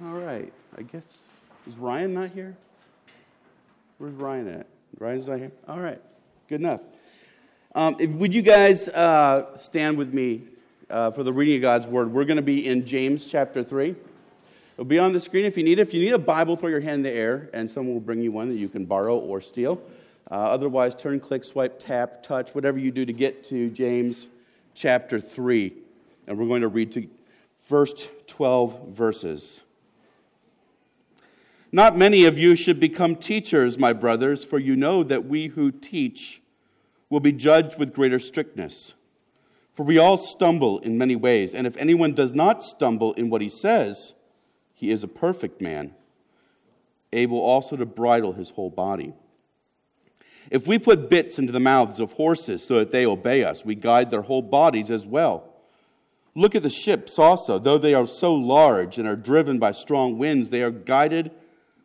All right. I guess, is Ryan not here? Where's Ryan at? Ryan's not here? All right. Good enough. Um, if, would you guys uh, stand with me uh, for the reading of God's Word? We're going to be in James chapter 3. It'll be on the screen if you need it. If you need a Bible, throw your hand in the air, and someone will bring you one that you can borrow or steal. Uh, otherwise, turn, click, swipe, tap, touch, whatever you do to get to James chapter 3. And we're going to read to first 12 verses. Not many of you should become teachers, my brothers, for you know that we who teach will be judged with greater strictness. For we all stumble in many ways, and if anyone does not stumble in what he says, he is a perfect man, able also to bridle his whole body. If we put bits into the mouths of horses so that they obey us, we guide their whole bodies as well. Look at the ships also. Though they are so large and are driven by strong winds, they are guided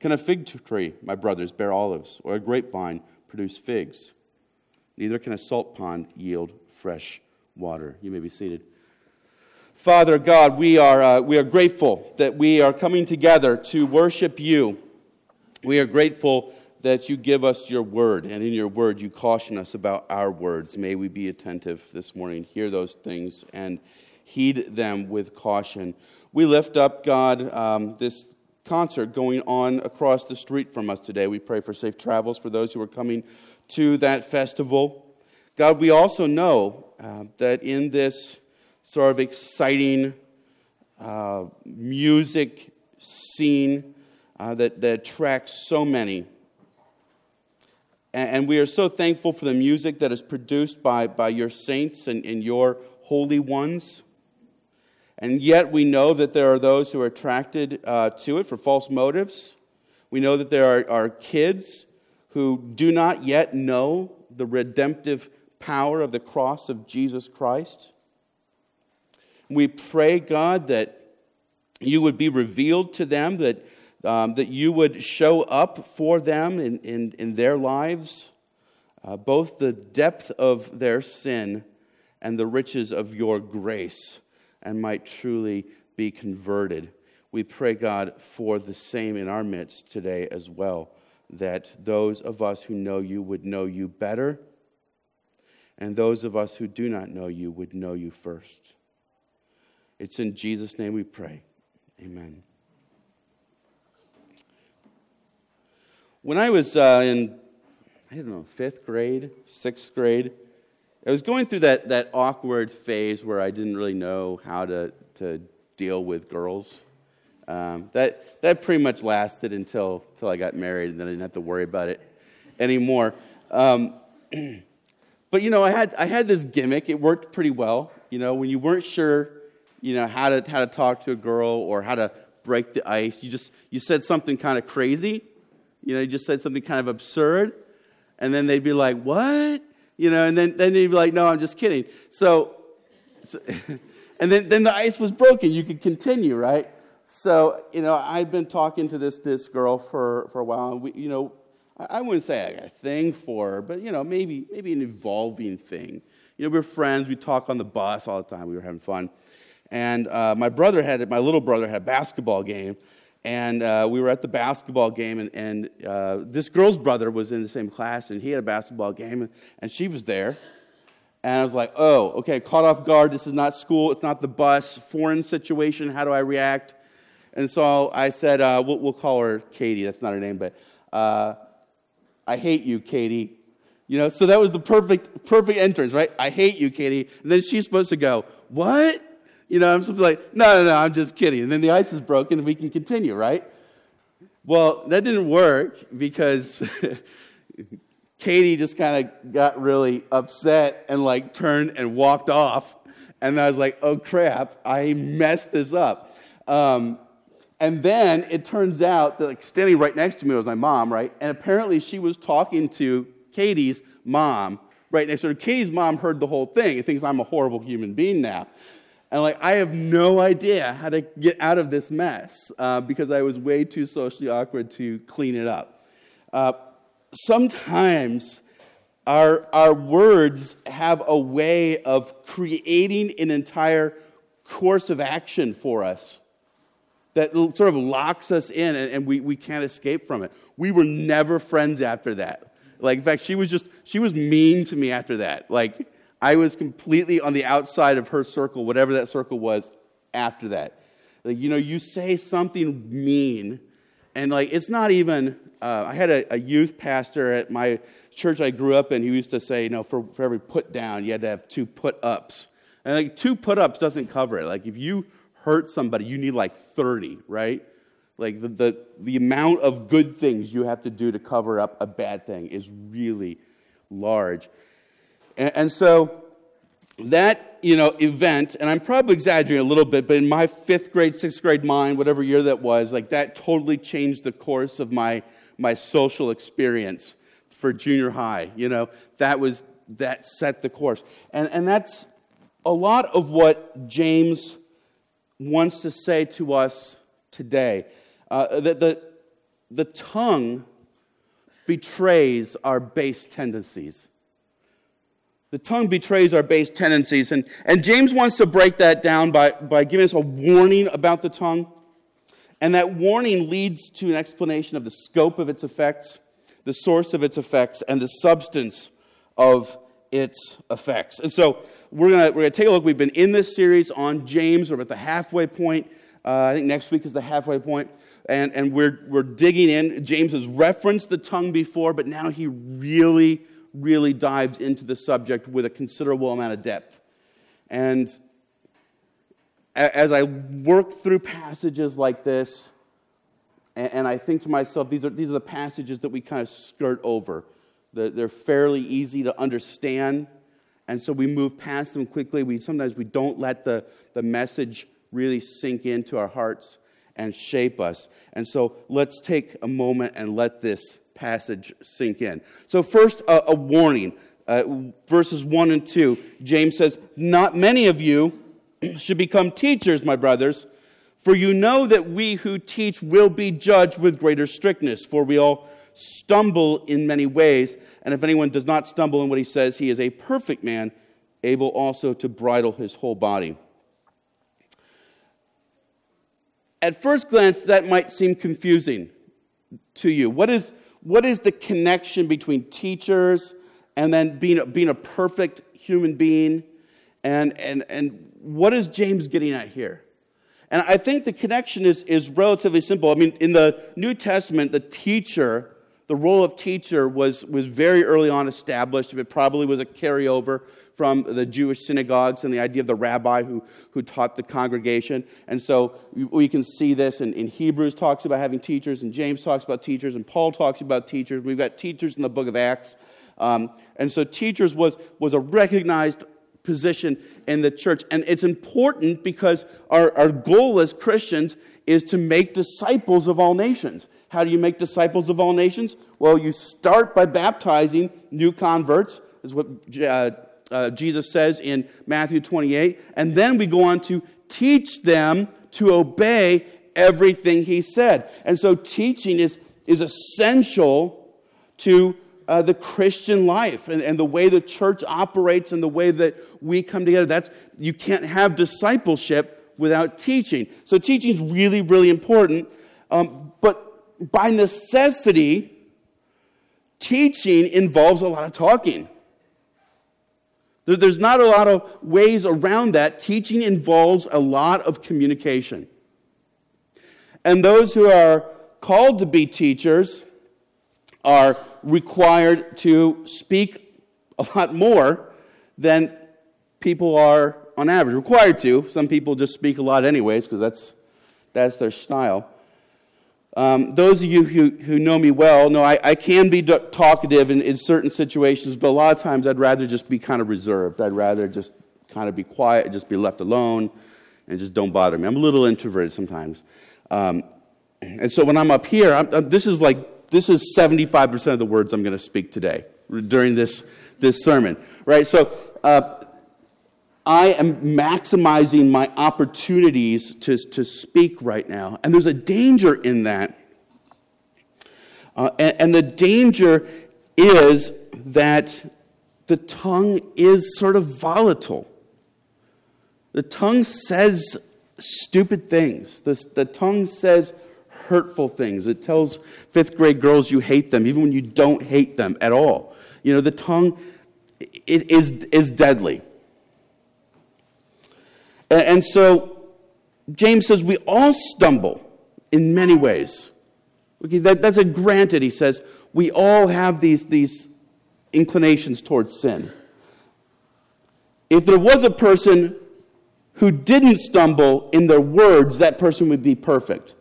Can a fig tree, my brothers, bear olives, or a grapevine produce figs? Neither can a salt pond yield fresh water. You may be seated. Father God, we are, uh, we are grateful that we are coming together to worship you. We are grateful that you give us your word, and in your word you caution us about our words. May we be attentive this morning, hear those things, and heed them with caution. We lift up, God, um, this concert going on across the street from us today. We pray for safe travels for those who are coming to that festival. God, we also know uh, that in this sort of exciting uh, music scene uh, that, that attracts so many, and we are so thankful for the music that is produced by, by your saints and, and your holy ones. And yet we know that there are those who are attracted uh, to it for false motives. We know that there are, are kids who do not yet know the redemptive power of the cross of Jesus Christ. We pray, God, that you would be revealed to them, that um, that you would show up for them in, in, in their lives, uh, both the depth of their sin and the riches of your grace, and might truly be converted. We pray, God, for the same in our midst today as well, that those of us who know you would know you better, and those of us who do not know you would know you first. It's in Jesus' name we pray. Amen. When I was uh, in, I don't know, fifth grade, sixth grade, I was going through that, that awkward phase where I didn't really know how to, to deal with girls. Um, that, that pretty much lasted until, until I got married, and then I didn't have to worry about it anymore. Um, but, you know, I had, I had this gimmick. It worked pretty well. You know, when you weren't sure, you know, how to, how to talk to a girl or how to break the ice, you just you said something kind of crazy, you know, you just said something kind of absurd. And then they'd be like, what? You know, and then, then they'd be like, no, I'm just kidding. So, so and then, then the ice was broken. You could continue, right? So, you know, I'd been talking to this, this girl for, for a while, and we, you know, I, I wouldn't say I got a thing for her, but, you know, maybe, maybe an evolving thing. You know, we were friends. We talk on the bus all the time. We were having fun. And uh, my brother had, my little brother had a basketball game, and uh, we were at the basketball game, and, and uh, this girl's brother was in the same class, and he had a basketball game, and, and she was there. And I was like, oh, okay, caught off guard. This is not school. It's not the bus. Foreign situation. How do I react? And so I said, uh, we'll, we'll, call her Katie. That's not her name, but uh, I hate you, Katie. You know, so that was the perfect, perfect entrance, right? I hate you, Katie. And then she's supposed to go, what? You know, I'm supposed like, no, no, no, I'm just kidding. And then the ice is broken and we can continue, right? Well, that didn't work because Katie just kind of got really upset and like turned and walked off. And I was like, oh crap, I messed this up. Um, and then it turns out that like standing right next to me was my mom, right? And apparently she was talking to Katie's mom right next to her. Katie's mom heard the whole thing and thinks I'm a horrible human being now. And like, I have no idea how to get out of this mess uh, because I was way too socially awkward to clean it up. Uh, sometimes our, our words have a way of creating an entire course of action for us that sort of locks us in and, and we, we can't escape from it. We were never friends after that. Like, in fact, she was just, she was mean to me after that. Like, I was completely on the outside of her circle, whatever that circle was after that. Like, you know, you say something mean, and like, it's not even, uh, I had a, a, youth pastor at my church I grew up in who used to say, you know, for, for every put down, you had to have two put ups. And like, two put ups doesn't cover it. Like, if you hurt somebody, you need like 30, right? Like the, the, the amount of good things you have to do to cover up a bad thing is really large. And, and so that you know event, and I'm probably exaggerating a little bit, but in my fifth grade, sixth grade mind, whatever year that was, like that totally changed the course of my my social experience for junior high. You know, that was that set the course. And and that's a lot of what James wants to say to us today. Uh, that the, the tongue betrays our base tendencies. The tongue betrays our base tendencies. And, and James wants to break that down by, by giving us a warning about the tongue. And that warning leads to an explanation of the scope of its effects, the source of its effects, and the substance of its effects. And so we're going we're gonna take a look. We've been in this series on James. We're at the halfway point. Uh, I think next week is the halfway point and, and we're, we're digging in. James has referenced the tongue before, but now he really, really dives into the subject with a considerable amount of depth. And as I work through passages like this, and I think to myself, these are, these are the passages that we kind of skirt over. They're fairly easy to understand, and so we move past them quickly. We, sometimes we don't let the, the message really sink into our hearts and shape us. And so let's take a moment and let this passage sink in. So, first, a, a warning. Uh, verses 1 and 2, James says, Not many of you should become teachers, my brothers, for you know that we who teach will be judged with greater strictness, for we all stumble in many ways. And if anyone does not stumble in what he says, he is a perfect man, able also to bridle his whole body at first glance, that might seem confusing to you. What is, what is the connection between teachers and then being a, being a perfect human being? And, and, and what is James getting at here? And I think the connection is, is relatively simple. I mean, in the New Testament, the teacher, the role of teacher was, was very early on established. It probably was a carryover from the Jewish synagogues and the idea of the rabbi who, who taught the congregation. And so we can see this in, in Hebrews talks about having teachers, and James talks about teachers, and Paul talks about teachers. We've got teachers in the book of Acts. Um, and so teachers was, was a recognized position in the church. And it's important because our, our goal as Christians is to make disciples of all nations. How do you make disciples of all nations? Well, you start by baptizing new converts, is what uh, uh, Jesus says in Matthew 28. And then we go on to teach them to obey everything he said. And so teaching is, is essential to uh, the Christian life and, and the way the church operates and the way that we come together. That's, you can't have discipleship without teaching. So teaching is really, really important. Um, but by necessity, teaching involves a lot of talking. There's not a lot of ways around that. Teaching involves a lot of communication. And those who are called to be teachers are required to speak a lot more than people are on average. Required to. Some people just speak a lot, anyways, because that's, that's their style. Um, those of you who, who know me well know I, I can be talkative in, in certain situations, but a lot of times I'd rather just be kind of reserved. I'd rather just kind of be quiet, just be left alone, and just don't bother me. I'm a little introverted sometimes. Um, and so when I'm up here, I'm, I'm, this is like, this is 75% of the words I'm going to speak today during this, this sermon, right? So uh, I am maximizing my opportunities to, to speak right now. And there's a danger in that. Uh, and, and the danger is that the tongue is sort of volatile. The tongue says stupid things. The, the tongue says hurtful things. It tells fifth grade girls you hate them, even when you don't hate them at all. You know, the tongue it is, is deadly. And so James says we all stumble in many ways. Okay, that, that's a granted, he says. We all have these, these inclinations towards sin. If there was a person who didn't stumble in their words, that person would be perfect.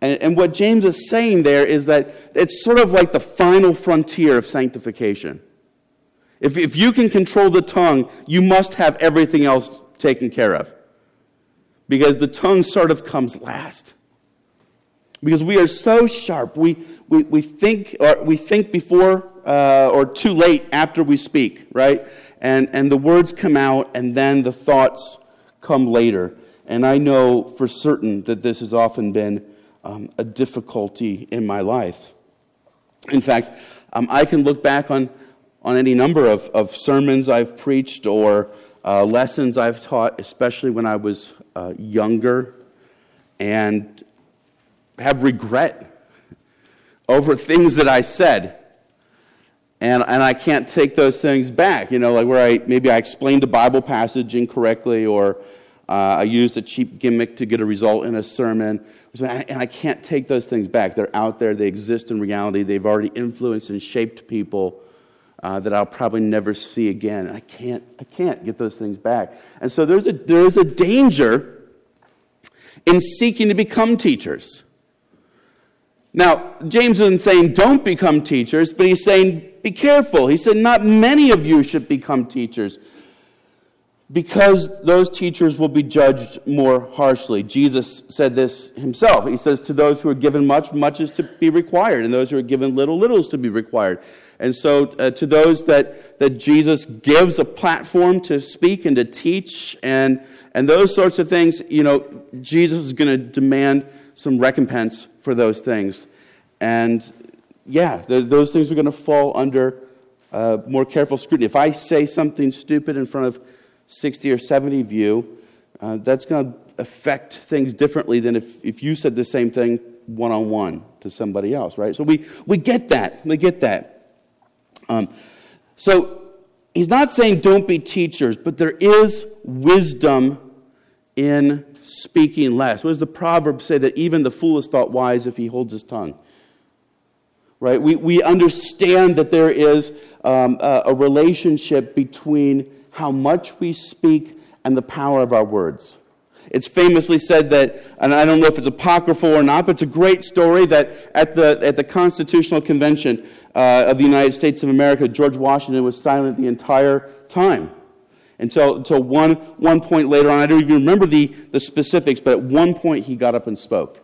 And, and what James is saying there is that it's sort of like the final frontier of sanctification. If, if you can control the tongue, you must have everything else taken care of because the tongue sort of comes last. Because we are so sharp, we, we, we, think, or we think before uh, or too late after we speak, right? And, and the words come out, and then the thoughts come later. And I know for certain that this has often been um, a difficulty in my life. In fact, um, I can look back on, on any number of, of sermons I've preached or uh, lessons I've taught, especially when I was uh, younger, and have regret over things that I said. And, and I can't take those things back. You know, like where I maybe I explained a Bible passage incorrectly or uh, I used a cheap gimmick to get a result in a sermon. And I can't take those things back. They're out there, they exist in reality, they've already influenced and shaped people uh, that I'll probably never see again. I can't, I can't get those things back. And so there's a, there's a danger in seeking to become teachers. Now, James isn't saying don't become teachers, but he's saying be careful. He said not many of you should become teachers because those teachers will be judged more harshly. Jesus said this himself. He says, To those who are given much, much is to be required, and those who are given little, little is to be required. And so, uh, to those that, that Jesus gives a platform to speak and to teach and, and those sorts of things, you know, Jesus is going to demand some recompense for those things. And yeah, those things are going to fall under uh, more careful scrutiny. If I say something stupid in front of 60 or 70 of you, uh, that's going to affect things differently than if, if you said the same thing one on one to somebody else, right? So we, we get that. We get that. Um, so he's not saying don't be teachers, but there is wisdom in speaking less. What does the proverb say that even the fool is thought wise if he holds his tongue? Right? We, we understand that there is um, a, a relationship between how much we speak and the power of our words. It's famously said that, and I don't know if it's apocryphal or not, but it's a great story that at the, at the Constitutional Convention uh, of the United States of America, George Washington was silent the entire time. Until, until one, one point later on, I don't even remember the, the specifics, but at one point he got up and spoke.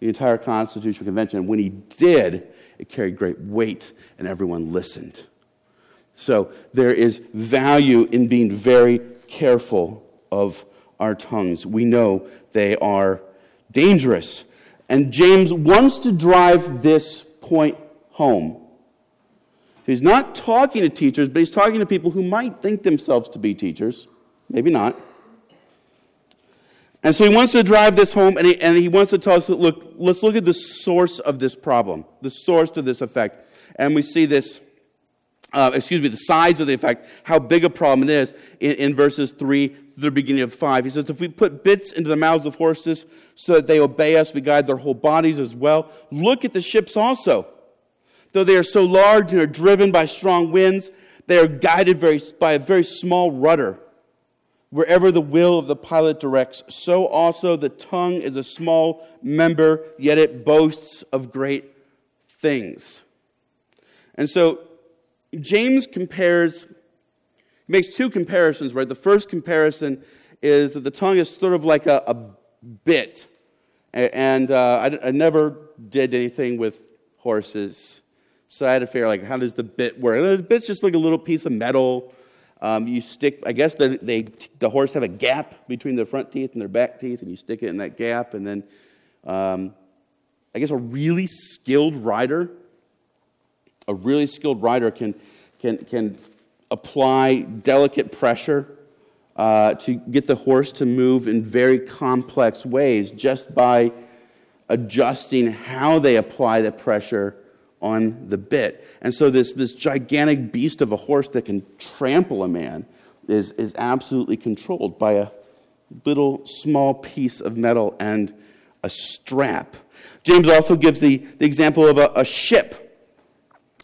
The entire Constitutional Convention. And when he did, it carried great weight, and everyone listened. So there is value in being very careful of our tongues. We know they are dangerous. And James wants to drive this point home. He's not talking to teachers, but he's talking to people who might think themselves to be teachers. Maybe not. And so he wants to drive this home, and he, and he wants to tell us look, let's look at the source of this problem, the source of this effect. And we see this uh, excuse me, the size of the effect, how big a problem it is in, in verses 3 to the beginning of 5. He says, If we put bits into the mouths of horses so that they obey us, we guide their whole bodies as well. Look at the ships also. Though they are so large and are driven by strong winds, they are guided very, by a very small rudder. Wherever the will of the pilot directs, so also the tongue is a small member, yet it boasts of great things. And so James compares, makes two comparisons, right? The first comparison is that the tongue is sort of like a, a bit. And uh, I, I, never did anything with horses. So I had to figure, like, how does the bit work? And the bit's just like a little piece of metal. Um, you stick, I guess the, they, the horse have a gap between their front teeth and their back teeth, and you stick it in that gap. And then um, I guess a really skilled rider a really skilled rider can, can, can apply delicate pressure uh, to get the horse to move in very complex ways just by adjusting how they apply the pressure on the bit. And so, this, this gigantic beast of a horse that can trample a man is, is absolutely controlled by a little small piece of metal and a strap. James also gives the, the example of a, a ship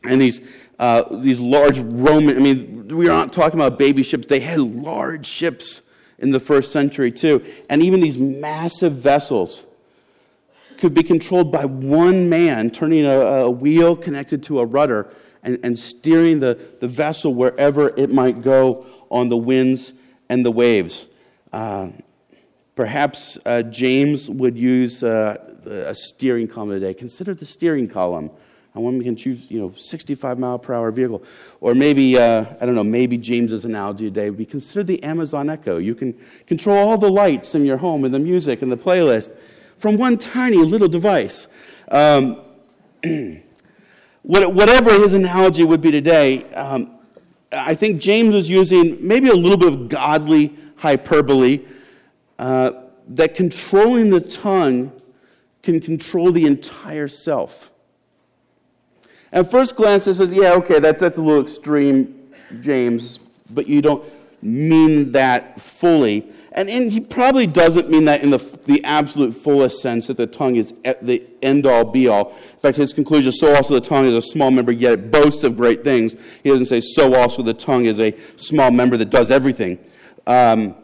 and these, uh, these large Roman, I mean, we are not talking about baby ships. They had large ships in the first century, too. And even these massive vessels could be controlled by one man turning a, a wheel connected to a rudder and, and steering the, the vessel wherever it might go on the winds and the waves. Uh, perhaps uh, James would use uh, a steering column today. Consider the steering column and one can choose, you know, 65 mile per hour vehicle. Or maybe, uh, I don't know, maybe James's analogy today would be consider the Amazon Echo. You can control all the lights in your home and the music and the playlist from one tiny little device. Um, whatever his analogy would be today, um, I think James was using maybe a little bit of godly hyperbole uh, that controlling the tongue can control the entire self. At first glance, it says, yeah, okay, that's, that's a little extreme, James, but you don't mean that fully. And, and he probably doesn't mean that in the, the absolute fullest sense that the tongue is the end all be all. In fact, his conclusion so also the tongue is a small member, yet it boasts of great things. He doesn't say so also the tongue is a small member that does everything. Um,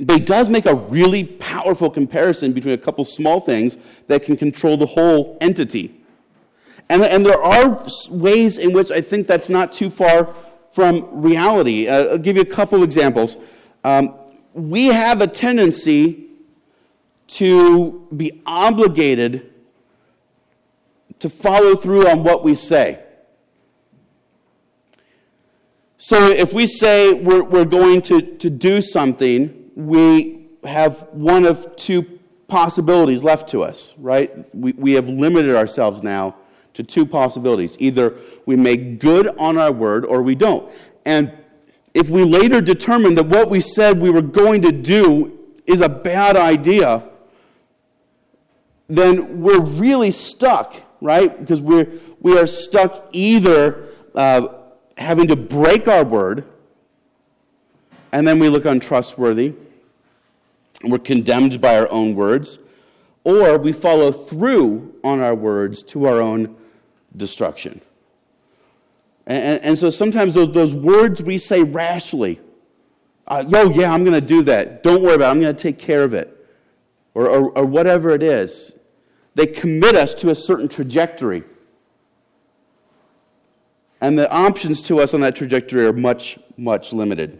but he does make a really powerful comparison between a couple small things that can control the whole entity. And, and there are ways in which I think that's not too far from reality. Uh, I'll give you a couple examples. Um, we have a tendency to be obligated to follow through on what we say. So if we say we're, we're going to, to do something, we have one of two possibilities left to us, right? We, we have limited ourselves now to two possibilities. Either we make good on our word or we don't. And if we later determine that what we said we were going to do is a bad idea, then we're really stuck, right? Because we're, we are stuck either uh, having to break our word, and then we look untrustworthy, we're condemned by our own words, or we follow through on our words to our own destruction. And, and so sometimes those, those words we say rashly, uh, yo, yeah, I'm going to do that. Don't worry about it. I'm going to take care of it. Or, or, or whatever it is. They commit us to a certain trajectory. And the options to us on that trajectory are much, much limited.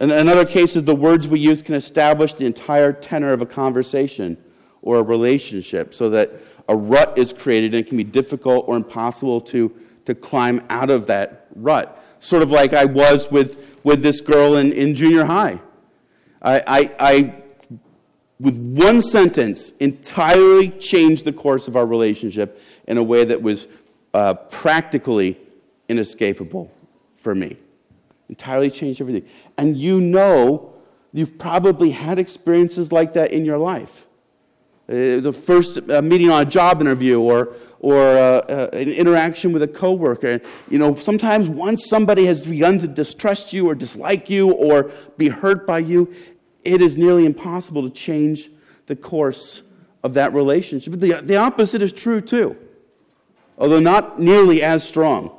In, other cases, the words we use can establish the entire tenor of a conversation or a relationship so that a rut is created and it can be difficult or impossible to, to climb out of that rut. Sort of like I was with, with this girl in, in junior high. I, I, I, with one sentence, entirely changed the course of our relationship in a way that was uh, practically inescapable for me. Entirely changed everything. And you know, you've probably had experiences like that in your life uh, the first uh, meeting on a job interview or, or uh, uh, an interaction with a coworker. You know, sometimes once somebody has begun to distrust you or dislike you or be hurt by you, it is nearly impossible to change the course of that relationship. But the, the opposite is true too, although not nearly as strong.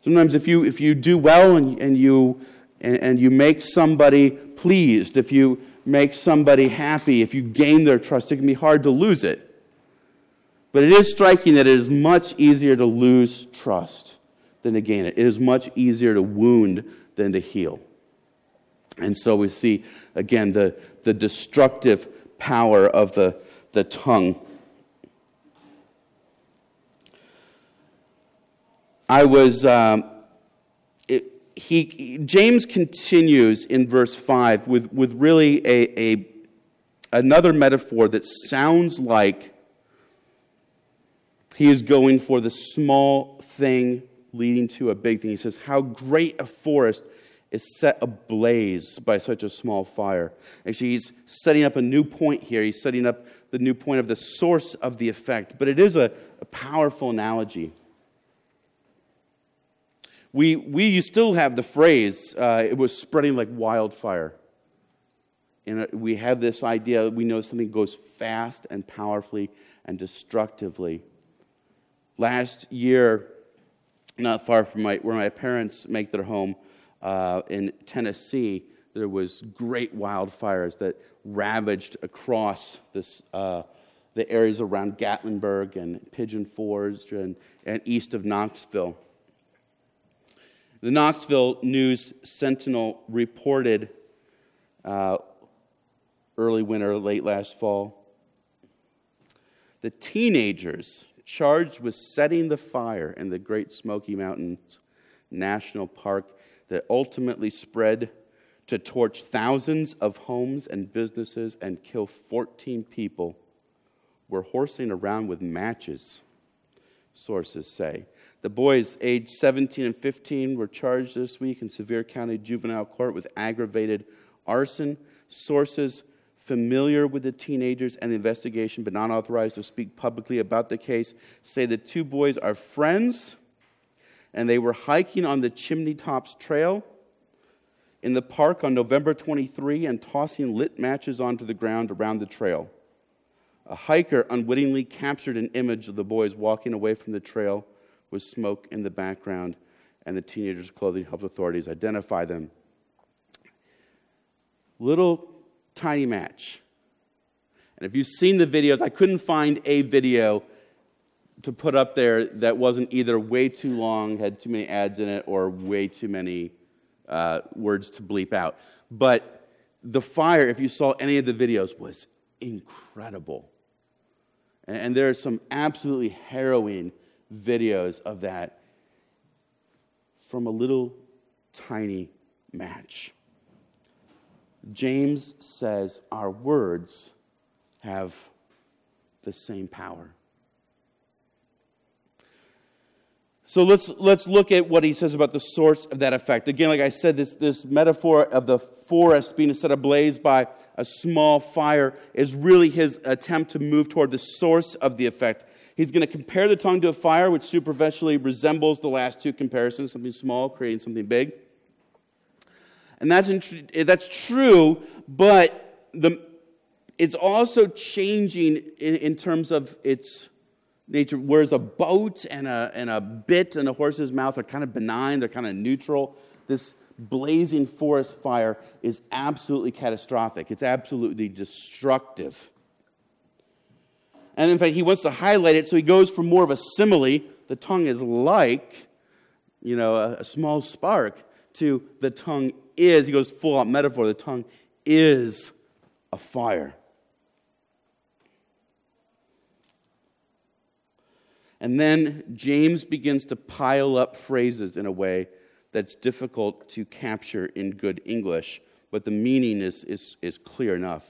Sometimes if you, if you do well and, and, you, and, and you make somebody pleased, if you make somebody happy, if you gain their trust, it can be hard to lose it. But it is striking that it is much easier to lose trust than to gain it. It is much easier to wound than to heal. And so we see, again, the, the destructive power of the, the tongue. I was um, he, James continues in verse 5 with, with really a, a, another metaphor that sounds like he is going for the small thing leading to a big thing. He says, How great a forest is set ablaze by such a small fire. Actually, he's setting up a new point here. He's setting up the new point of the source of the effect. But it is a, a powerful analogy we, we still have the phrase, uh, it was spreading like wildfire. And uh, we have this idea, we know something goes fast and powerfully and destructively. Last year, not far from my, where my parents make their home uh, in Tennessee, there was great wildfires that ravaged across this, uh, the areas around Gatlinburg and Pigeon Forge and, and east of Knoxville. The Knoxville News Sentinel reported uh, early winter, late last fall. The teenagers charged with setting the fire in the Great Smoky Mountains National Park that ultimately spread to torch thousands of homes and businesses and kill 14 people were horsing around with matches, sources say. The boys, aged 17 and 15, were charged this week in Sevier County Juvenile Court with aggravated arson. Sources familiar with the teenagers and the investigation, but not authorized to speak publicly about the case, say the two boys are friends and they were hiking on the Chimney Tops Trail in the park on November 23 and tossing lit matches onto the ground around the trail. A hiker unwittingly captured an image of the boys walking away from the trail with smoke in the background, and the teenager's clothing helped authorities identify them. Little tiny match. And if you've seen the videos, I couldn't find a video to put up there that wasn't either way too long, had too many ads in it, or way too many uh, words to bleep out. But the fire, if you saw any of the videos, was incredible. And, and there are some absolutely harrowing videos of that from a little tiny match. James says our words have the same power. So let's, let's look at what he says about the source of that effect. Again, like I said, this, this metaphor of the forest being set ablaze by a small fire is really his attempt to move toward the source of the effect. He's going to compare the tongue to a fire, which superficially resembles the last two comparisons something small creating something big. And that's, eh, that's true, but the, it's also changing in, in terms of its nature. Whereas a boat and a, and a bit in a horse's mouth are kind of benign, they're kind of neutral. This blazing forest fire is absolutely catastrophic, it's absolutely destructive. And in fact, he wants to highlight it, so he goes for more of a simile. The tongue is like, you know, a, a small spark, to the tongue is, he goes full out metaphor, the tongue is a fire. And then James begins to pile up phrases in a way that's difficult to capture in good English, but the meaning is, is, is clear enough.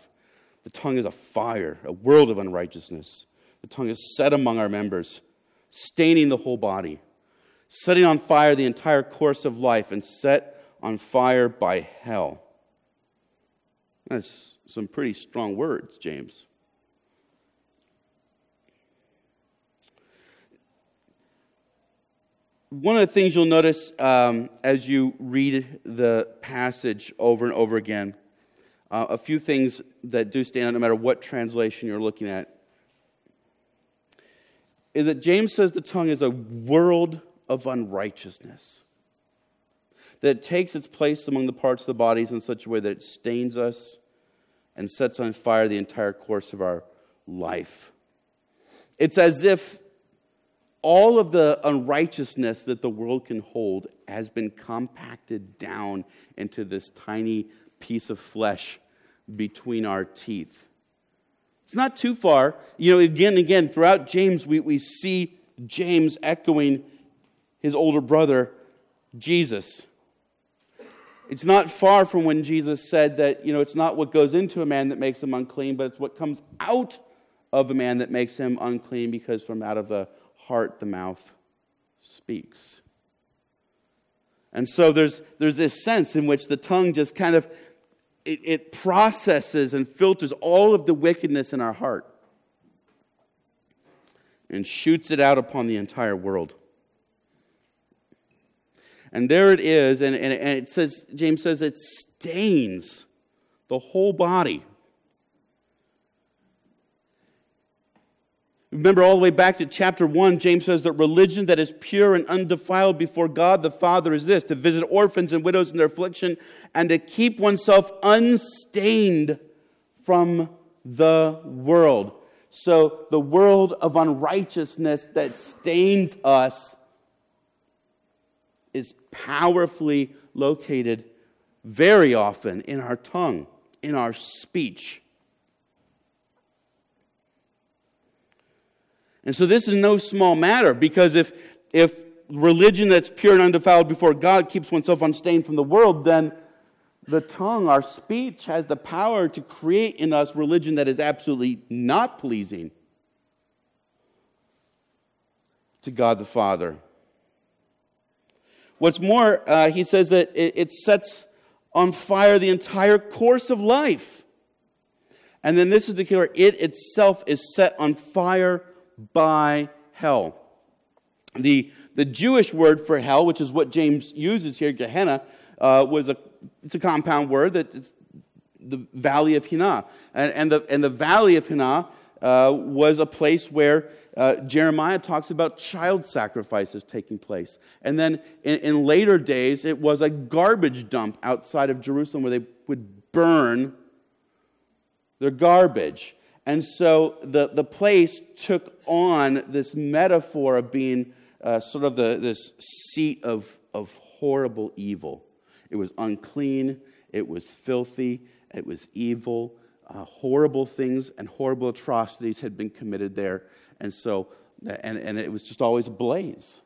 The tongue is a fire, a world of unrighteousness. The tongue is set among our members, staining the whole body, setting on fire the entire course of life, and set on fire by hell. That's some pretty strong words, James. One of the things you'll notice um, as you read the passage over and over again uh, a few things that do stand out no matter what translation you're looking at, is that James says the tongue is a world of unrighteousness. That it takes its place among the parts of the bodies in such a way that it stains us and sets on fire the entire course of our life. It's as if all of the unrighteousness that the world can hold has been compacted down into this tiny piece of flesh between our teeth. It's not too far. You know, again and again, throughout James, we, we see James echoing his older brother, Jesus. It's not far from when Jesus said that, you know, it's not what goes into a man that makes him unclean, but it's what comes out of a man that makes him unclean, because from out of the heart the mouth speaks. And so there's, there's this sense in which the tongue just kind of it, it processes and filters all of the wickedness in our heart and shoots it out upon the entire world. And there it is, and, and, and it says, James says, it stains the whole body. Remember, all the way back to chapter 1, James says that religion that is pure and undefiled before God the Father is this to visit orphans and widows in their affliction and to keep oneself unstained from the world. So, the world of unrighteousness that stains us is powerfully located very often in our tongue, in our speech. And so this is no small matter because if, if religion that's pure and undefiled before God keeps oneself unstained from the world, then the tongue, our speech, has the power to create in us religion that is absolutely not pleasing to God the Father. What's more, uh, he says that it, it sets on fire the entire course of life. And then this is the killer it itself is set on fire by hell. The, the Jewish word for hell, which is what James uses here, Gehenna, uh, was a, it's a compound word that the valley of Hinnom. And, and, the, and the valley of Hinnom uh, was a place where uh, Jeremiah talks about child sacrifices taking place. And then in, in, later days, it was a garbage dump outside of Jerusalem where they would burn their garbage. And so the, the place took on this metaphor of being uh, sort of the, this seat of, of horrible evil. It was unclean, it was filthy, it was evil. Uh, horrible things and horrible atrocities had been committed there. And so, and, and it was just always ablaze.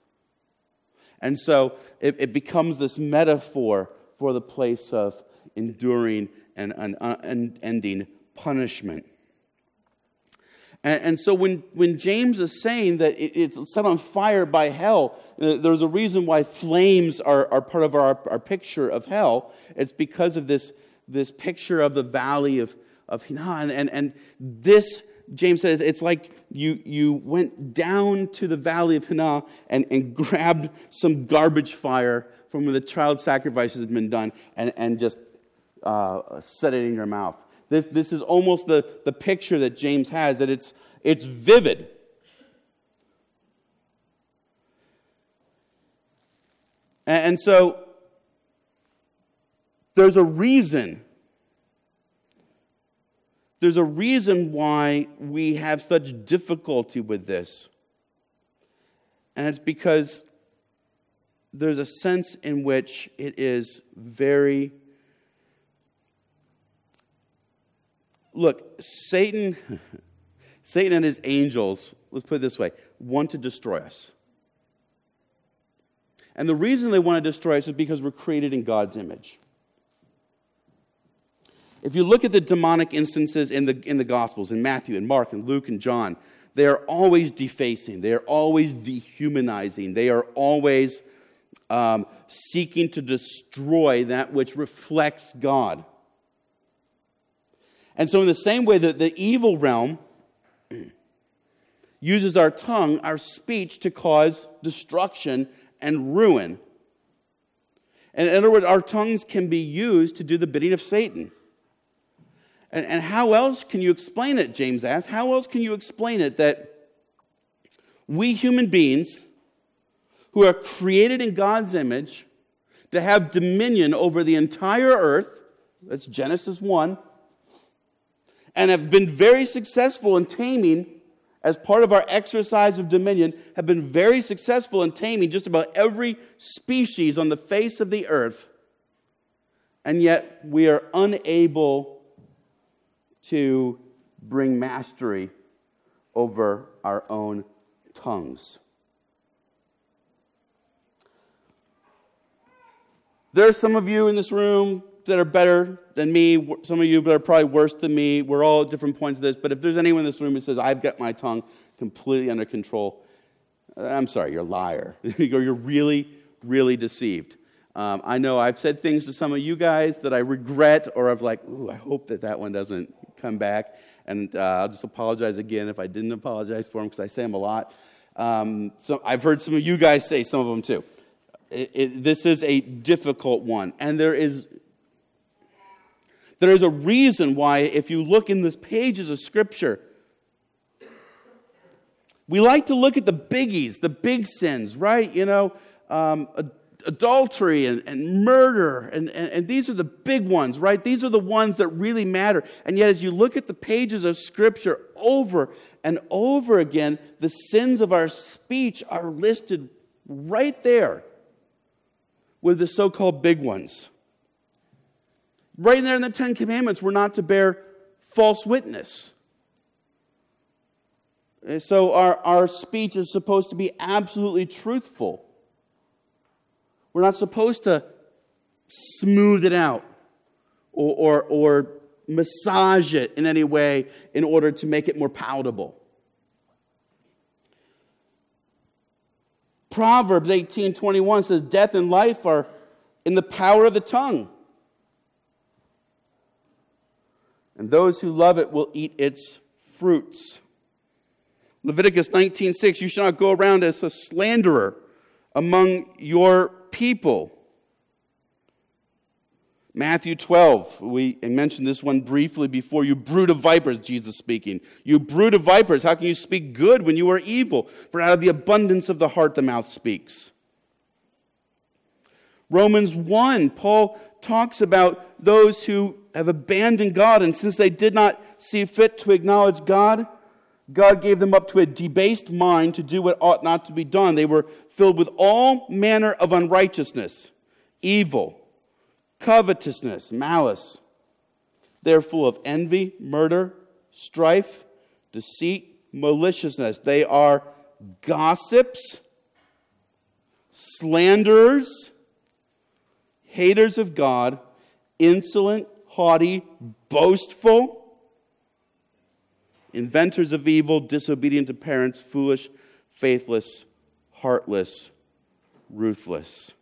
And so it, it becomes this metaphor for the place of enduring and, and unending punishment. And, and, so when, when James is saying that it, it's set on fire by hell, uh, there's a reason why flames are, are part of our, our picture of hell. It's because of this, this picture of the valley of, of Hinnom. And, and this, James says, it's like you, you went down to the valley of Hinnom and, and grabbed some garbage fire from where the child sacrifices had been done and, and just uh, set it in your mouth. This, this is almost the, the picture that James has, that it's, it's vivid. And, and so there's a reason. There's a reason why we have such difficulty with this. And it's because there's a sense in which it is very Look, Satan, Satan and his angels, let's put it this way, want to destroy us. And the reason they want to destroy us is because we're created in God's image. If you look at the demonic instances in the, in the Gospels, in Matthew and Mark and Luke and John, they are always defacing, they are always dehumanizing, they are always um, seeking to destroy that which reflects God. And so, in the same way that the evil realm uses our tongue, our speech, to cause destruction and ruin. And in other words, our tongues can be used to do the bidding of Satan. And, and how else can you explain it, James asks? How else can you explain it that we human beings who are created in God's image to have dominion over the entire earth, that's Genesis 1, and have been very successful in taming, as part of our exercise of dominion, have been very successful in taming just about every species on the face of the earth, and yet we are unable to bring mastery over our own tongues. There are some of you in this room that are better than me, some of you that are probably worse than me. We're all at different points of this, but if there's anyone in this room who says, I've got my tongue completely under control, I'm sorry, you're a liar. you're really, really deceived. Um, I know I've said things to some of you guys that I regret, or I've like, ooh, I hope that that one doesn't come back. And uh, I'll just apologize again if I didn't apologize for them because I say them a lot. Um, so I've heard some of you guys say some of them too. It, it, this is a difficult one. And there is, there is a reason why, if you look in the pages of Scripture, we like to look at the biggies, the big sins, right? You know, um, adultery and, and murder, and, and, and these are the big ones, right? These are the ones that really matter. And yet, as you look at the pages of Scripture over and over again, the sins of our speech are listed right there with the so called big ones. Right there in the Ten Commandments, we're not to bear false witness. So, our, our speech is supposed to be absolutely truthful. We're not supposed to smooth it out or, or, or massage it in any way in order to make it more palatable. Proverbs 18:21 says death and life are in the power of the tongue. And those who love it will eat its fruits. Leviticus 19:6 You shall not go around as a slanderer among your people. Matthew 12, we mentioned this one briefly before. You brood of vipers, Jesus speaking. You brood of vipers, how can you speak good when you are evil? For out of the abundance of the heart the mouth speaks. Romans 1, Paul talks about those who have abandoned God, and since they did not see fit to acknowledge God, God gave them up to a debased mind to do what ought not to be done. They were filled with all manner of unrighteousness, evil, covetousness, malice. They're full of envy, murder, strife, deceit, maliciousness. They are gossips, slanderers, haters of God, insolent, haughty, boastful inventors of evil, disobedient to parents, foolish, faithless, heartless, ruthless.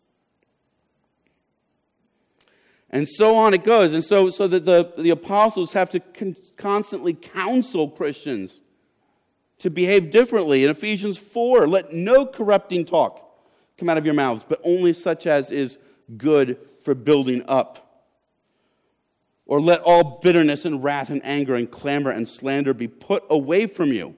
And so on it goes. And so, so that the, the apostles have to con- constantly counsel Christians to behave differently. In Ephesians 4, let no corrupting talk come out of your mouths, but only such as is good for building up or let all bitterness and wrath and anger and clamor and slander be put away from you.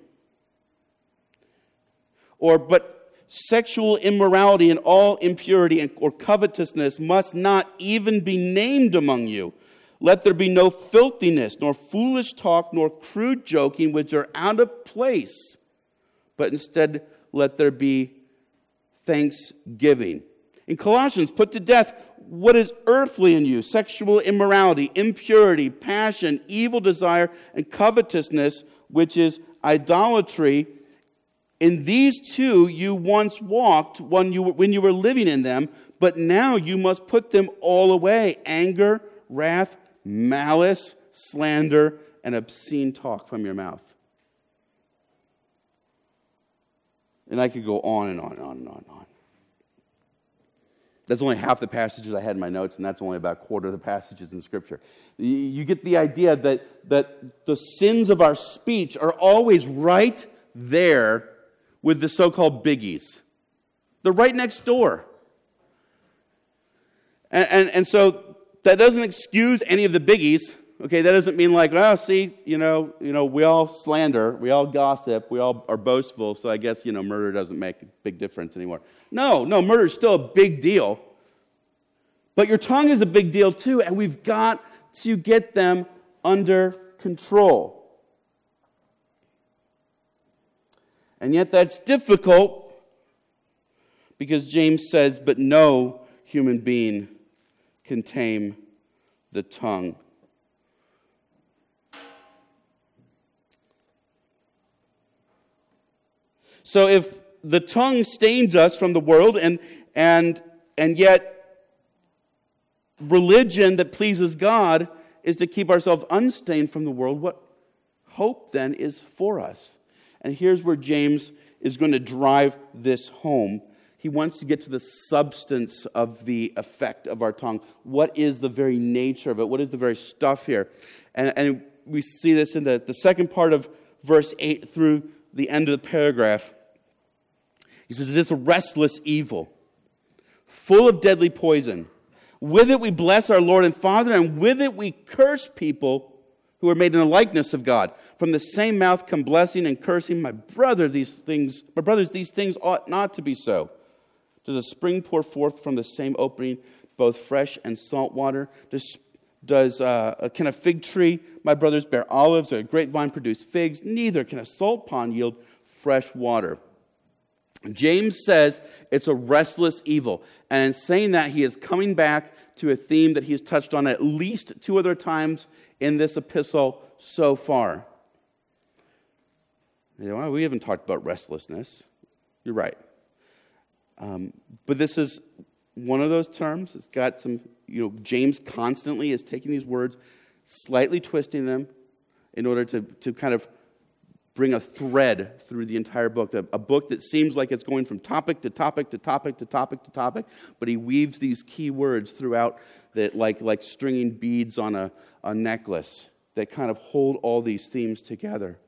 Or, but sexual immorality and all impurity and, or covetousness must not even be named among you. Let there be no filthiness, nor foolish talk, nor crude joking, which are out of place, but instead let there be thanksgiving. In Colossians, put to death what is earthly in you sexual immorality, impurity, passion, evil desire, and covetousness, which is idolatry. In these two you once walked when you, were, when you were living in them, but now you must put them all away anger, wrath, malice, slander, and obscene talk from your mouth. And I could go on and on and on and on and on. That's only half the passages I had in my notes, and that's only about a quarter of the passages in Scripture. You get the idea that, that the sins of our speech are always right there with the so called biggies. They're right next door. And, and, and so that doesn't excuse any of the biggies. Okay, that doesn't mean like, well, see, you know, you know, we all slander, we all gossip, we all are boastful, so I guess, you know, murder doesn't make a big difference anymore. No, no, murder is still a big deal. But your tongue is a big deal too, and we've got to get them under control. And yet that's difficult because James says, but no human being can tame the tongue. So if the tongue stains us from the world and and and yet religion that pleases God is to keep ourselves unstained from the world, what hope then is for us? And here's where James is going to drive this home. He wants to get to the substance of the effect of our tongue. What is the very nature of it? What is the very stuff here? And, and we see this in the, the second part of verse 8 through the end of the paragraph. He says, a restless evil, full of deadly poison. With it we bless our Lord and Father, and with it we curse people who are made in the likeness of God. From the same mouth come blessing and cursing. My brother, these things, my brothers, these things ought not to be so. Does a spring pour forth from the same opening both fresh and salt water? Does, does uh, can a fig tree, my brothers, bear olives, or a grapevine produce figs? Neither can a salt pond yield fresh water. James says it's a restless evil. And in saying that, he is coming back to a theme that he's touched on at least two other times in this epistle so far. You know, we haven't talked about restlessness. You're right. Um, but this is one of those terms. It's got some, you know, James constantly is taking these words, slightly twisting them in order to, to kind of bring a thread through the entire book. A, book that seems like it's going from topic to topic to topic to topic to topic, but he weaves these key words throughout that, like, like stringing beads on a, a necklace that kind of hold all these themes together.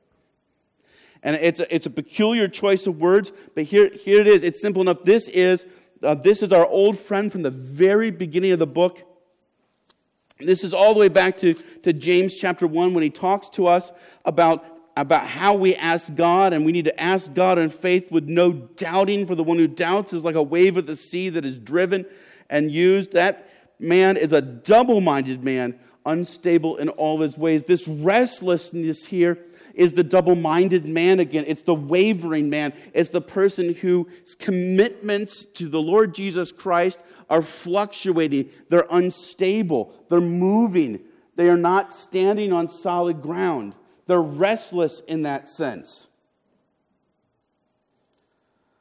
And it's a, it's a peculiar choice of words, but here, here it is. It's simple enough. This is, uh, this is our old friend from the very beginning of the book. This is all the way back to, to James chapter 1 when he talks to us about about how we ask God, and we need to ask God in faith with no doubting, for the one who doubts is like a wave of the sea that is driven and used. That man is a double minded man, unstable in all his ways. This restlessness here is the double minded man again. It's the wavering man. It's the person whose commitments to the Lord Jesus Christ are fluctuating, they're unstable, they're moving, they are not standing on solid ground. They're restless in that sense.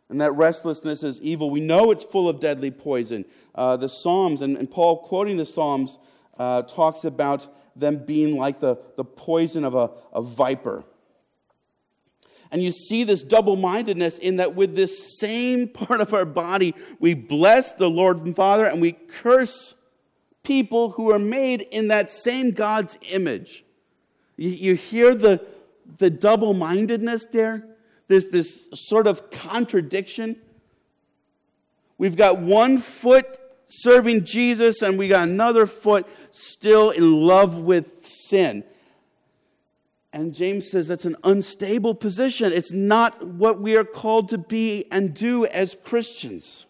And that restlessness is evil. We know it's full of deadly poison. Uh, the Psalms, and, and, Paul quoting the Psalms, uh, talks about them being like the, the poison of a, a viper. And you see this double mindedness in that with this same part of our body, we bless the Lord and Father and we curse people who are made in that same God's image. You, you hear the, the double mindedness there? There's this sort of contradiction. We've got one foot serving Jesus, and we got another foot still in love with sin. And James says that's an unstable position. It's not what we are called to be and do as Christians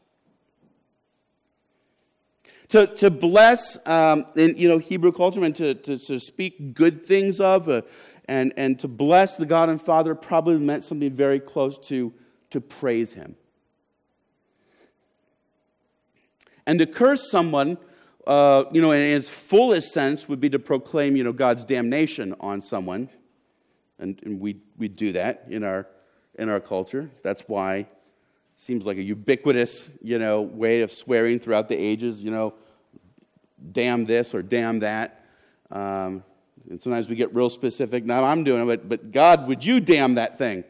to, to bless um, in you know Hebrew culture and to, to, to speak good things of uh, and, and to bless the God and Father probably meant something very close to to praise Him. And to curse someone, uh, you know, in its fullest sense, would be to proclaim, you know, God's damnation on someone, and, and we we do that in our in our culture. That's why seems like a ubiquitous, you know, way of swearing throughout the ages, you know, damn this or damn that. Um, and sometimes we get real specific. Now I'm doing it, but, but God, would you damn that thing?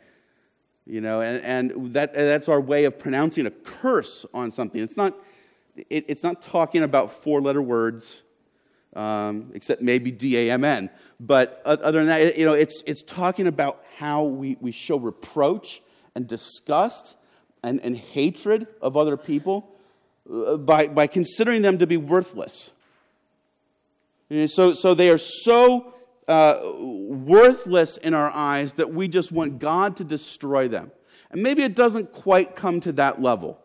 You know, and, and that, that's our way of pronouncing a curse on something. It's not, it, it's not talking about four letter words, um, except maybe D A M N. But other than that, you know, it's, it's talking about how we, we show reproach and disgust and, and hatred of other people uh, by, by considering them to be worthless. So, so they are so uh, worthless in our eyes that we just want God to destroy them. And maybe it doesn't quite come to that level,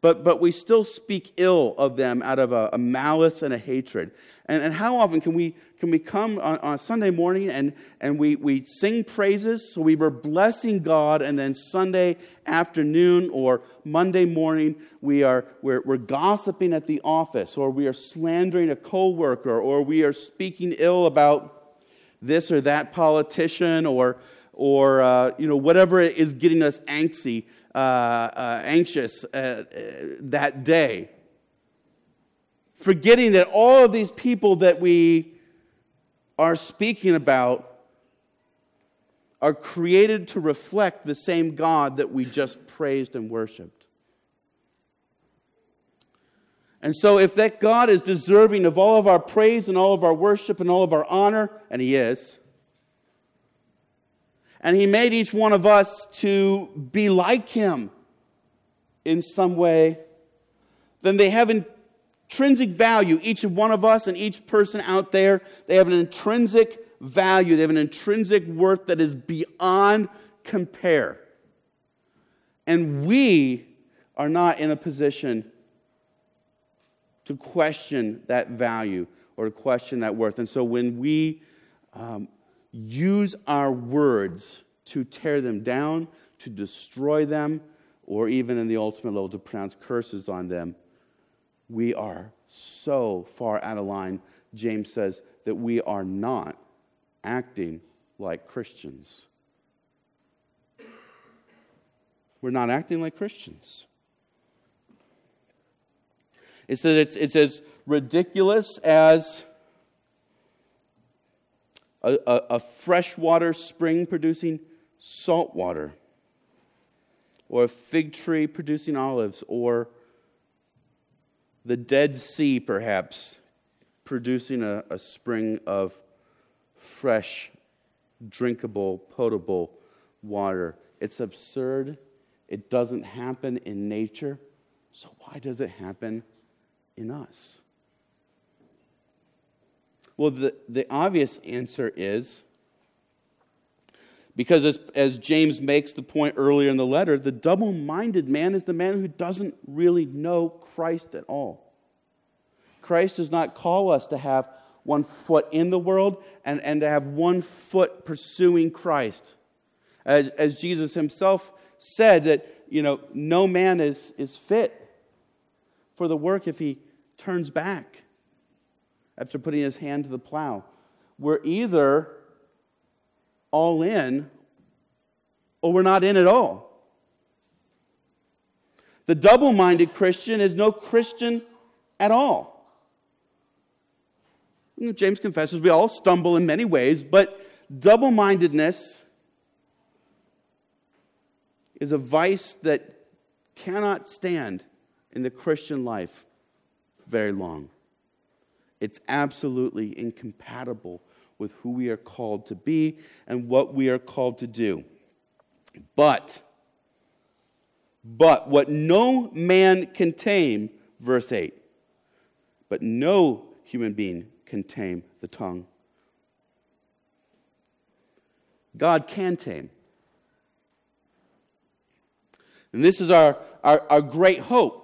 but, but we still speak ill of them out of a, a malice and a hatred. And, and how often can we, can we come on, on Sunday morning and, and we, we sing praises? So we were blessing God, and then Sunday afternoon or Monday morning, we are, we're, we're gossiping at the office, or we are slandering a coworker, or we are speaking ill about this or that politician, or, or uh, you know, whatever is getting us angsty, uh, uh, anxious uh, uh, that day forgetting that all of these people that we are speaking about are created to reflect the same God that we just praised and worshiped. And so, if that God is deserving of all of our praise and all of our worship and all of our honor, and He is, and He made each one of us to be like Him in some way, then they have intrinsic value. Each one of us and each person out there, they have an intrinsic value. They have an intrinsic worth that is beyond compare. And we are not in a position to question that value or to question that worth. And so when we um, use our words to tear them down, to destroy them, or even in the ultimate level to pronounce curses on them, we are so far out of line, James says, that we are not acting like Christians. We're not acting like Christians. It says it's, it's as ridiculous as a, a, a freshwater spring producing salt water, or a fig tree producing olives, or the Dead Sea, perhaps, producing a, a spring of fresh, drinkable, potable water. It's absurd. It doesn't happen in nature. So, why does it happen in us? Well, the, the obvious answer is because, as, as James makes the point earlier in the letter, the double minded man is the man who doesn't really know Christ at all. Christ does not call us to have one foot in the world and, and to have one foot pursuing Christ. As, as Jesus himself said, that you know, no man is, is fit for the work if he turns back after putting his hand to the plow. We're either all in or we're not in at all. The double minded Christian is no Christian at all. James confesses we all stumble in many ways, but double mindedness is a vice that cannot stand in the Christian life very long. It's absolutely incompatible with who we are called to be and what we are called to do. But, but what no man can tame, verse 8, but no human being can tame the tongue. God can tame. And this is our, our, our great hope.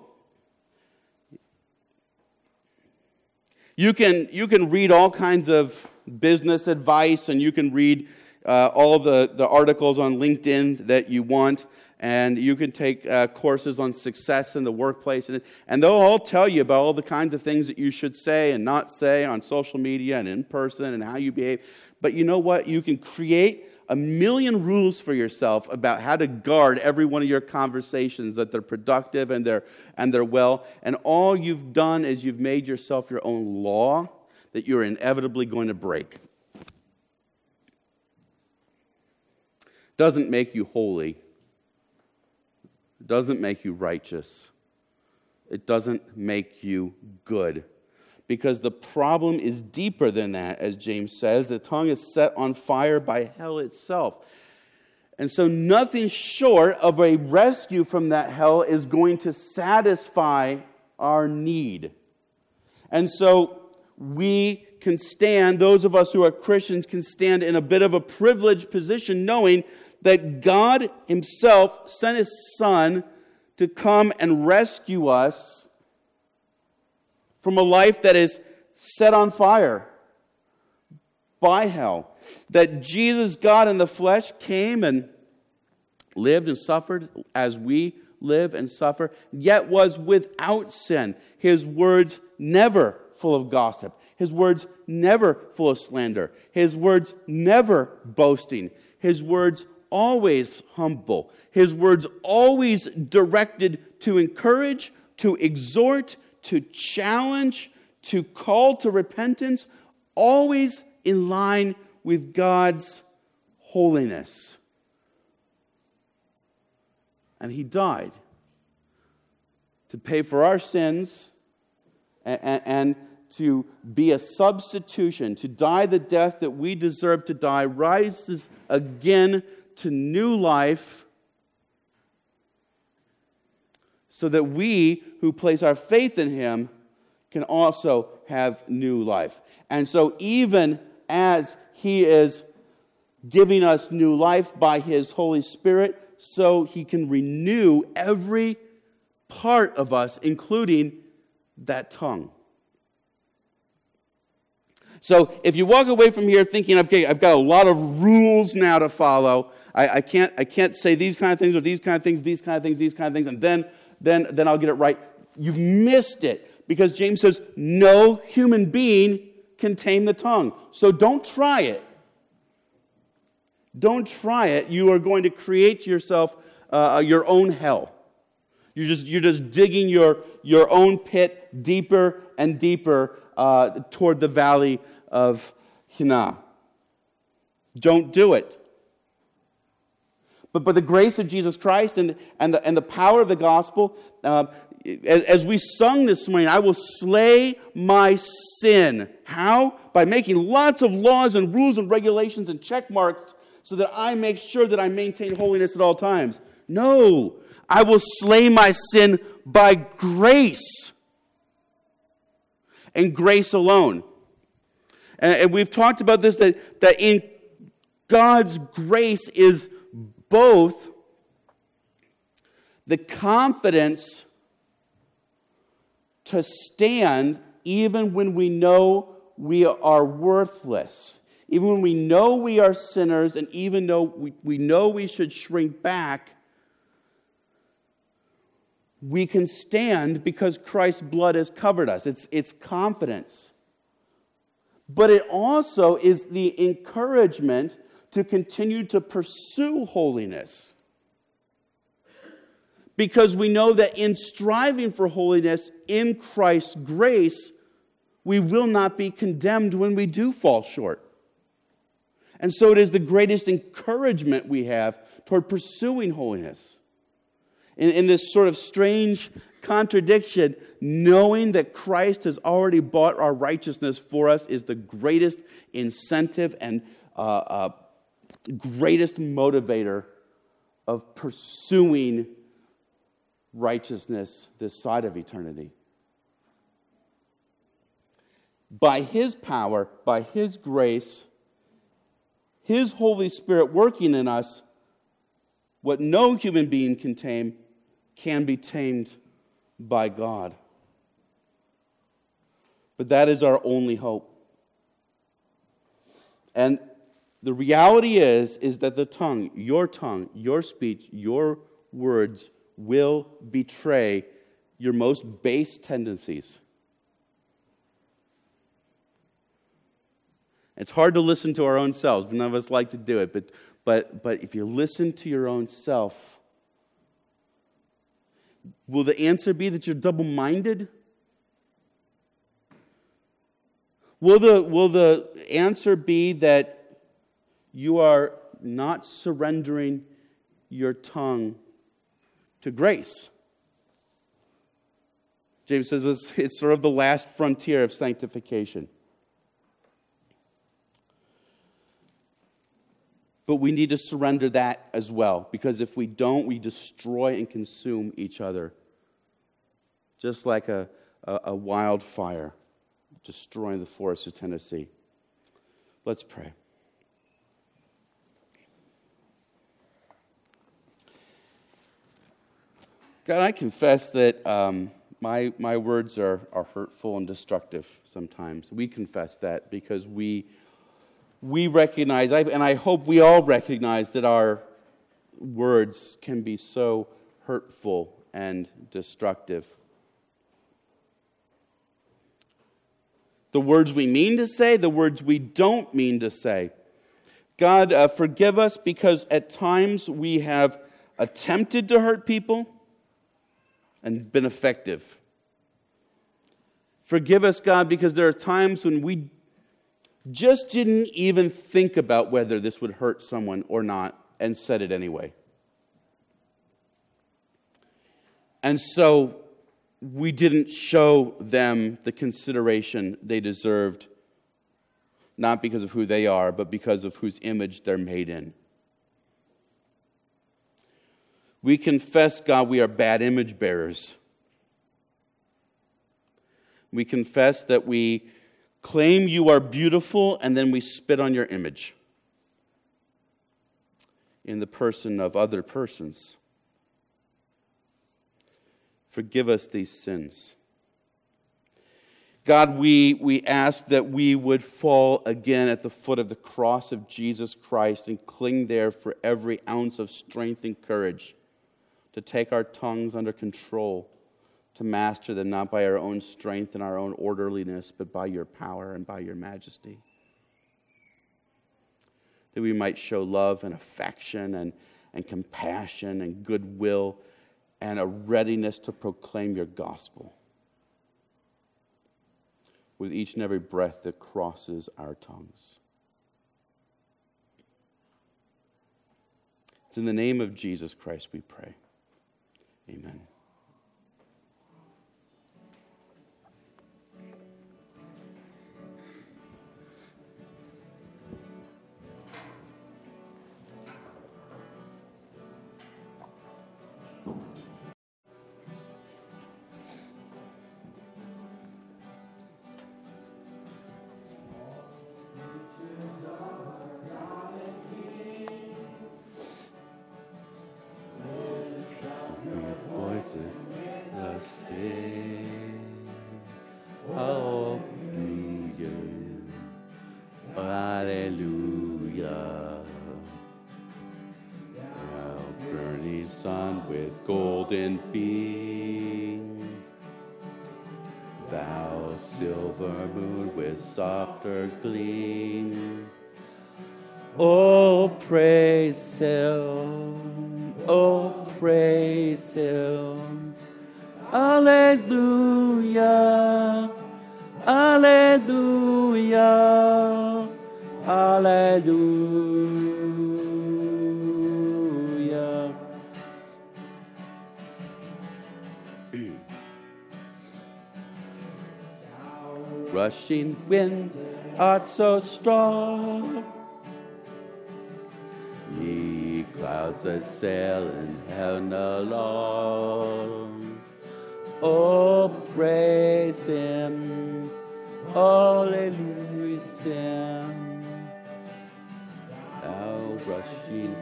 You can, you can read all kinds of business advice and you can read uh, all the, the articles on LinkedIn that you want and you can take uh, courses on success in the workplace. And, and they'll all tell you about all the kinds of things that you should say and not say on social media and in person and how you behave. But you know what? You can create a million rules for yourself about how to guard every one of your conversations that they're productive and they're, and they're well. And all you've done is you've made yourself your own law that you're inevitably going to break. Doesn't make you holy, doesn't make you righteous. It doesn't make you good. Because the problem is deeper than that, as James says. The tongue is set on fire by hell itself. And so, nothing short of a rescue from that hell is going to satisfy our need. And so, we can stand, those of us who are Christians can stand in a bit of a privileged position knowing that God Himself sent His Son to come and rescue us from a life that is set on fire by hell. That Jesus, God in the flesh, came and lived and suffered as we live and suffer, yet was without sin. His words never full of gossip. His words never full of slander. His words never boasting. His words always humble. His words always directed to encourage, to exhort, to challenge, to call to repentance, always in line with God's holiness. And he died to pay for our sins and, and, to be a substitution, to die the death that we deserve to die, rises again to new life, so that we who place our faith in him can also have new life. And so, even as he is giving us new life by his Holy Spirit, so he can renew every part of us, including that tongue. So if you walk away from here thinking, okay, I've got a lot of rules now to follow, I, I, can't, I can't say these kind of things or these kind of things, these kind of things, these kind of things, and then, then, then I'll get it right. You've missed it because James says no human being can tame the tongue. So don't try it. Don't try it. You are going to create yourself uh, your own hell. You're just, you're just digging your, your own pit deeper and deeper uh, toward the valley of Hinnom. Don't do it. But by the grace of Jesus Christ and, and, the, and the power of the gospel, uh, as, as we sung this morning, I will slay my sin. How? By making lots of laws and rules and regulations and check marks so that I make sure that I maintain holiness at all times. No, I will slay my sin by grace and grace alone. And, we've talked about this that, that in God's grace is both the confidence to stand even when we know we are worthless, even when we know we are sinners, and even though we, we know we should shrink back we can stand because Christ's blood has covered us. It's, it's confidence. But it also is the encouragement to continue to pursue holiness. Because we know that in striving for holiness in Christ's grace, we will not be condemned when we do fall short. And so it is the greatest encouragement we have toward pursuing holiness in, in this sort of strange contradiction, knowing that Christ has already bought our righteousness for us is the greatest incentive and uh, uh, greatest motivator of pursuing righteousness this side of eternity. By His power, by His grace, His Holy Spirit working in us, what no human being can tame, can be tamed by God. But that is our only hope. And the reality is is that the tongue, your tongue, your speech, your words will betray your most base tendencies. It's hard to listen to our own selves. None of us like to do it, but, but, but if you listen to your own self, Will the answer be that you're double minded? Will the, will the answer be that you are not surrendering your tongue to grace? James says it's, it's sort of the last frontier of sanctification. But we need to surrender that as well, because if we don't, we destroy and consume each other. Just like a, a, a wildfire destroying the forests of Tennessee. Let's pray. God, I confess that um, my, my words are, are hurtful and destructive sometimes. We confess that because we, we recognize, and I hope we all recognize, that our words can be so hurtful and destructive. The words we mean to say, the words we don't mean to say. God, uh, forgive us because at times we have attempted to hurt people and been effective. Forgive us, God, because there are times when we just didn't even think about whether this would hurt someone or not and said it anyway. And so we didn't show them the consideration they deserved, not because of who they are, but because of whose image they're made in. We confess, God, we are bad image bearers. We confess that we claim you are beautiful and then we spit on your image in the person of other persons. Forgive us these sins. God, we, we ask that we would fall again at the foot of the cross of Jesus Christ and cling there for every ounce of strength and courage to take our tongues under control, to master them not by our own strength and our own orderliness, but by your power and by your majesty. That we might show love and affection and, and compassion and goodwill and a readiness to proclaim your gospel with each and every breath that crosses our tongues. It's in the name of Jesus Christ we pray. Amen. Softer Rushing wind art so strong. Ye clouds that sail in heaven along. Oh, praise Him. Hallelujah, sing. Thou rushing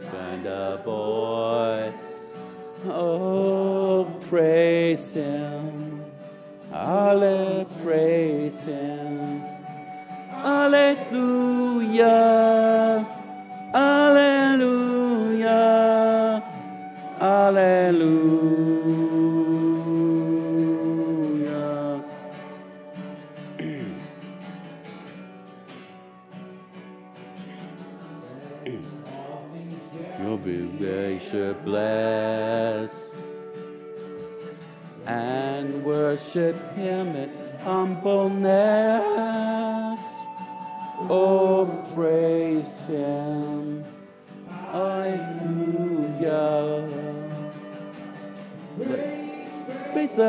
find a boy. Oh, praise Him. Alle, praise Him. Alleluia.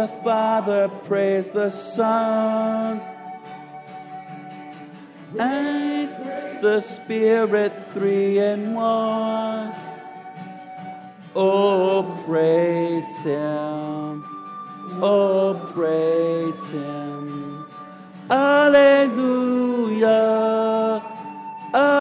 The Father, praise the Son. And the Spirit, three in one. Oh, praise Him. Oh, praise Him. Alleluia.